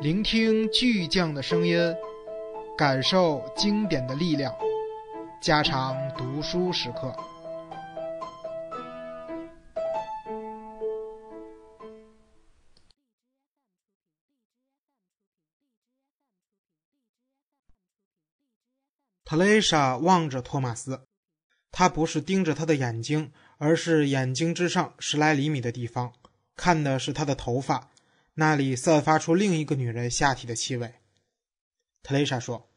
聆听巨匠的声音，感受经典的力量，加长读书时刻。特蕾莎望着托马斯，他不是盯着他的眼睛，而是眼睛之上十来厘米的地方，看的是他的头发，那里散发出另一个女人下体的气味。特蕾莎说：“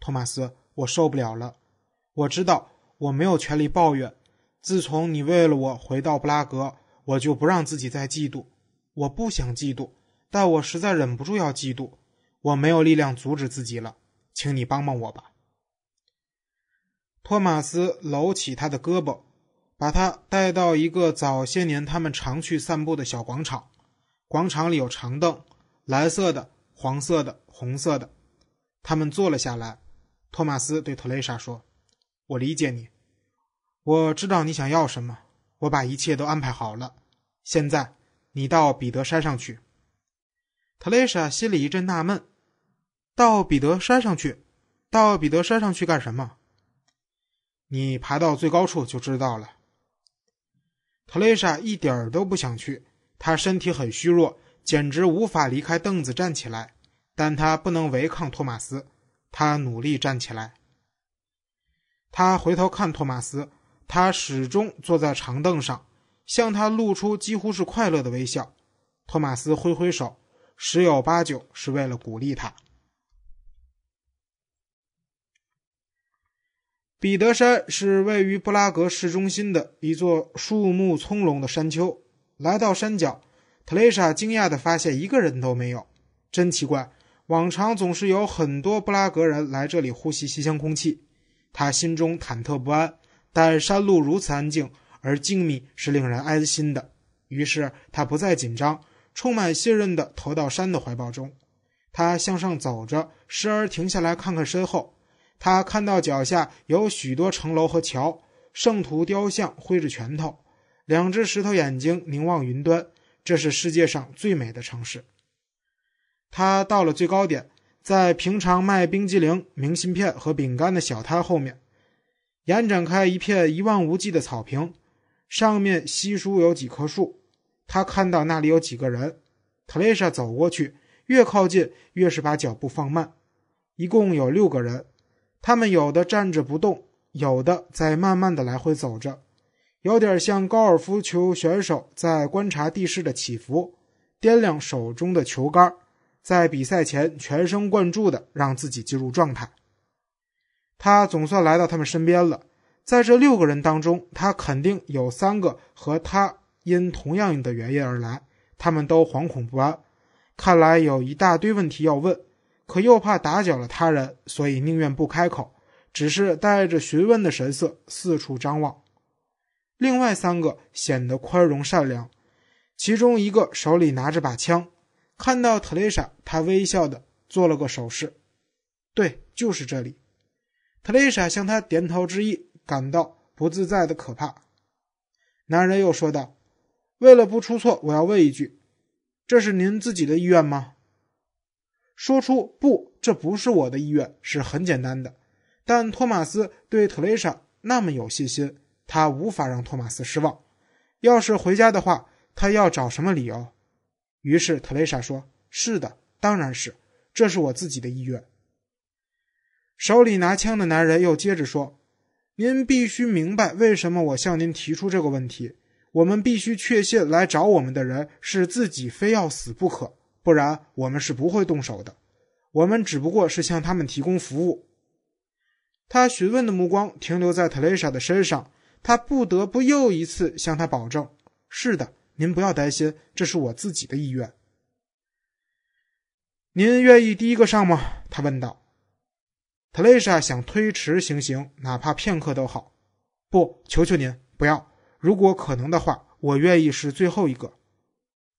托马斯，我受不了了。我知道我没有权利抱怨。自从你为了我回到布拉格，我就不让自己再嫉妒。我不想嫉妒，但我实在忍不住要嫉妒。我没有力量阻止自己了，请你帮帮我吧。”托马斯搂起他的胳膊，把他带到一个早些年他们常去散步的小广场。广场里有长凳，蓝色的、黄色的、红色的。他们坐了下来。托马斯对特蕾莎说：“我理解你，我知道你想要什么。我把一切都安排好了。现在，你到彼得山上去。”特蕾莎心里一阵纳闷：“到彼得山上去？到彼得山上去干什么？”你爬到最高处就知道了。特蕾莎一点都不想去，他身体很虚弱，简直无法离开凳子站起来。但他不能违抗托马斯，他努力站起来。他回头看托马斯，他始终坐在长凳上，向他露出几乎是快乐的微笑。托马斯挥挥手，十有八九是为了鼓励他。彼得山是位于布拉格市中心的一座树木葱茏的山丘。来到山脚，特蕾莎惊讶地发现一个人都没有，真奇怪！往常总是有很多布拉格人来这里呼吸新鲜空气。他心中忐忑不安，但山路如此安静而静谧，是令人安心的。于是他不再紧张，充满信任地投到山的怀抱中。他向上走着，时而停下来看看身后。他看到脚下有许多城楼和桥，圣徒雕像挥着拳头，两只石头眼睛凝望云端。这是世界上最美的城市。他到了最高点，在平常卖冰激凌、明信片和饼干的小摊后面，延展开一片一望无际的草坪，上面稀疏有几棵树。他看到那里有几个人。特蕾莎走过去，越靠近越是把脚步放慢。一共有六个人。他们有的站着不动，有的在慢慢的来回走着，有点像高尔夫球选手在观察地势的起伏，掂量手中的球杆，在比赛前全神贯注的让自己进入状态。他总算来到他们身边了，在这六个人当中，他肯定有三个和他因同样的原因而来，他们都惶恐不安，看来有一大堆问题要问。可又怕打搅了他人，所以宁愿不开口，只是带着询问的神色四处张望。另外三个显得宽容善良，其中一个手里拿着把枪，看到特蕾莎，他微笑的做了个手势：“对，就是这里。”特蕾莎向他点头致意，感到不自在的可怕。男人又说道：“为了不出错，我要问一句，这是您自己的意愿吗？”说出不，这不是我的意愿，是很简单的。但托马斯对特蕾莎那么有信心，他无法让托马斯失望。要是回家的话，他要找什么理由？于是特蕾莎说：“是的，当然是，这是我自己的意愿。”手里拿枪的男人又接着说：“您必须明白为什么我向您提出这个问题。我们必须确信来找我们的人是自己非要死不可。”不然我们是不会动手的，我们只不过是向他们提供服务。他询问的目光停留在特蕾莎的身上，他不得不又一次向他保证：“是的，您不要担心，这是我自己的意愿。”您愿意第一个上吗？他问道。特蕾莎想推迟行刑，哪怕片刻都好。不，求求您不要。如果可能的话，我愿意是最后一个。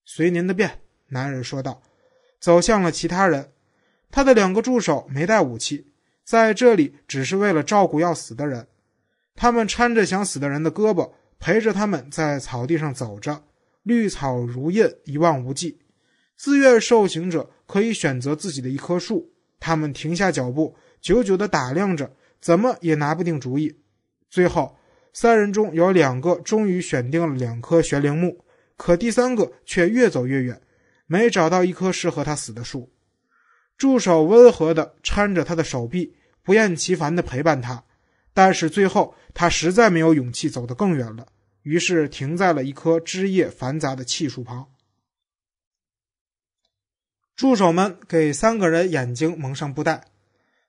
随您的便。男人说道，走向了其他人。他的两个助手没带武器，在这里只是为了照顾要死的人。他们搀着想死的人的胳膊，陪着他们在草地上走着。绿草如茵，一望无际。自愿受刑者可以选择自己的一棵树，他们停下脚步，久久地打量着，怎么也拿不定主意。最后，三人中有两个终于选定了两棵悬铃木，可第三个却越走越远，没找到一棵适合他死的树。助手温和地搀着他的手臂，不厌其烦地陪伴他，但是最后他实在没有勇气走得更远了，于是停在了一棵枝叶繁杂的气树旁。助手们给三个人眼睛蒙上布袋，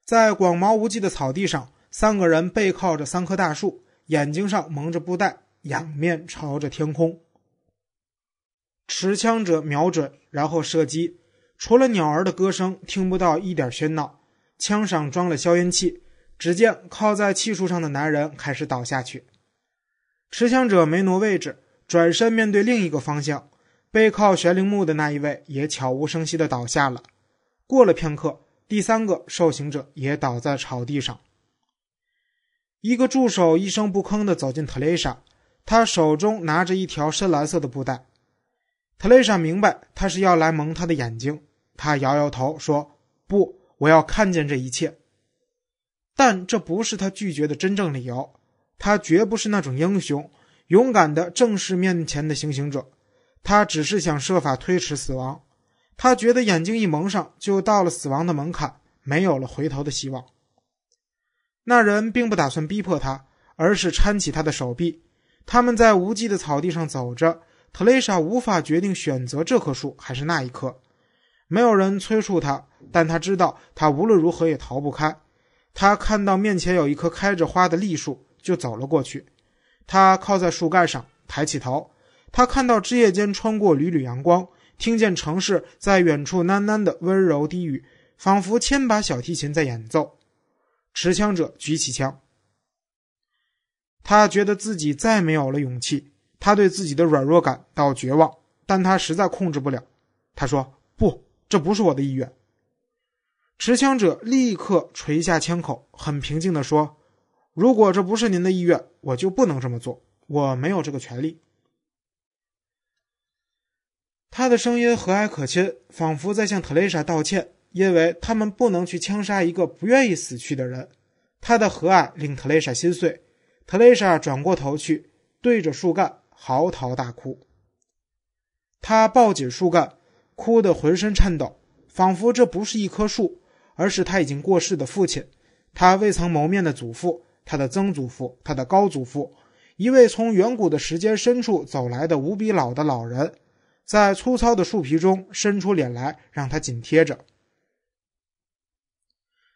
在广袤无际的草地上，三个人背靠着三棵大树，眼睛上蒙着布袋，仰面朝着天空。持枪者瞄准，然后射击。除了鸟儿的歌声，听不到一点喧闹。枪上装了消音器。只见靠在气树上的男人开始倒下去。持枪者没挪位置，转身面对另一个方向。背靠玄铃木的那一位也悄无声息地倒下了。过了片刻，第三个受刑者也倒在草地上。一个助手一声不吭地走进特蕾莎，他手中拿着一条深蓝色的布袋。特蕾莎明白他是要来蒙他的眼睛，他摇摇头说：“不，我要看见这一切。”但这不是他拒绝的真正理由。他绝不是那种英雄，勇敢的正视面前的行刑者。他只是想设法推迟死亡。他觉得眼睛一蒙上，就到了死亡的门槛，没有了回头的希望。那人并不打算逼迫他，而是搀起他的手臂。他们在无际的草地上走着。特蕾莎无法决定选择这棵树还是那一棵。没有人催促他，但他知道他无论如何也逃不开。他看到面前有一棵开着花的栗树，就走了过去。他靠在树干上，抬起头。他看到枝叶间穿过缕缕阳光，听见城市在远处喃喃的温柔低语，仿佛千把小提琴在演奏。持枪者举起枪，他觉得自己再没有了勇气，他对自己的软弱感到绝望，但他实在控制不了。他说：“不，这不是我的意愿。”持枪者立刻垂下枪口，很平静地说：“如果这不是您的意愿，我就不能这么做，我没有这个权利。”他的声音和蔼可亲，仿佛在向特蕾莎道歉，因为他们不能去枪杀一个不愿意死去的人。他的和蔼令特蕾莎心碎。特蕾莎转过头去，对着树干嚎啕大哭。他抱紧树干，哭得浑身颤抖，仿佛这不是一棵树，而是他已经过世的父亲，他未曾谋面的祖父，他的曾祖父，他的高祖父，一位从远古的时间深处走来的无比老的老人。在粗糙的树皮中伸出脸来，让他紧贴着。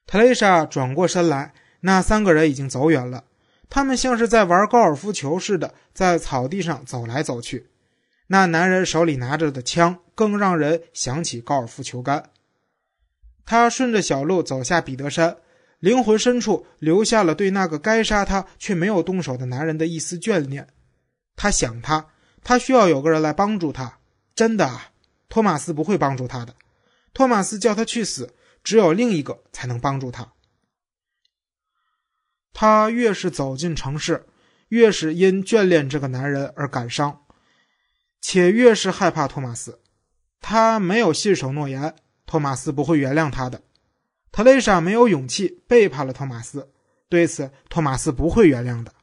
特蕾莎转过身来，那三个人已经走远了。他们像是在玩高尔夫球似的，在草地上走来走去。那男人手里拿着的枪更让人想起高尔夫球杆。他顺着小路走下彼得山，灵魂深处留下了对那个该杀他却没有动手的男人的一丝眷恋。他想他，他需要有个人来帮助他。真的啊，托马斯不会帮助他的。托马斯叫他去死，只有另一个才能帮助他。他越是走进城市，越是因眷恋这个男人而感伤，且越是害怕托马斯。他没有信守诺言，托马斯不会原谅他的。特蕾莎没有勇气背叛了托马斯，对此托马斯不会原谅的。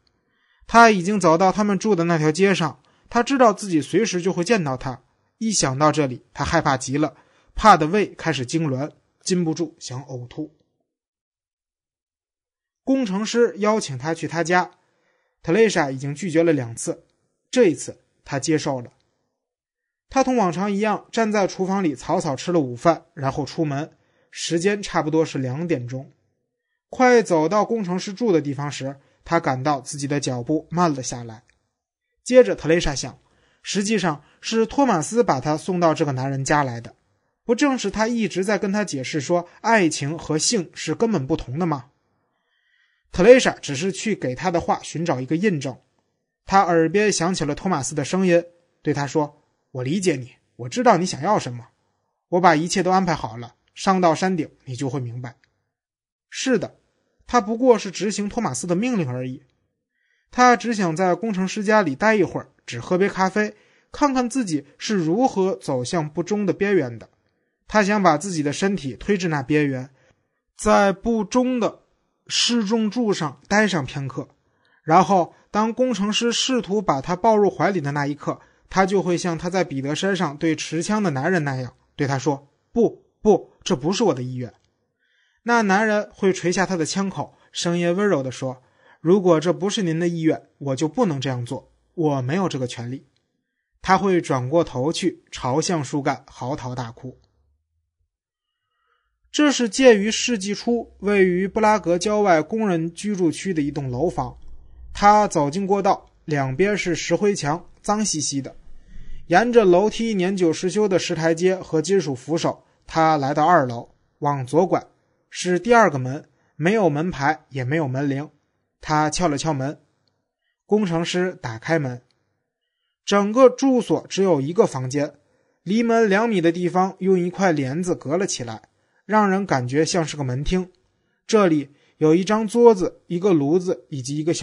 他已经走到他们住的那条街上，他知道自己随时就会见到他。一想到这里，他害怕极了，怕的胃开始痉挛，禁不住想呕吐。工程师邀请他去他家，特蕾莎已经拒绝了两次，这一次他接受了。他同往常一样站在厨房里草草吃了午饭，然后出门。时间差不多是两点钟。快走到工程师住的地方时，他感到自己的脚步慢了下来。接着，特蕾莎想。实际上是托马斯把他送到这个男人家来的，不正是他一直在跟他解释说爱情和性是根本不同的吗？特蕾莎只是去给他的话寻找一个印证。他耳边响起了托马斯的声音，对他说：“我理解你，我知道你想要什么，我把一切都安排好了，上到山顶你就会明白。”是的，他不过是执行托马斯的命令而已。他只想在工程师家里待一会儿。只喝杯咖啡，看看自己是如何走向不忠的边缘的。他想把自己的身体推至那边缘，在不忠的失重柱上待上片刻，然后当工程师试图把他抱入怀里的那一刻，他就会像他在彼得山上对持枪的男人那样对他说：“不，不，这不是我的意愿。”那男人会垂下他的枪口，声音温柔地说：“如果这不是您的意愿，我就不能这样做。我没有这个权利。”他会转过头去，朝向树干嚎啕大哭。这是建于世纪初、位于布拉格郊外工人居住区的一栋楼房。他走进过道，两边是石灰墙，脏兮兮的。沿着楼梯年久失修的石台阶和金属扶手，他来到二楼，往左拐。是第二个门，没有门牌，也没有门铃。他敲了敲门，工程师打开门。整个住所只有一个房间，离门两米的地方用一块帘子隔了起来，让人感觉像是个门厅。这里有一张桌子、一个炉子以及一个小。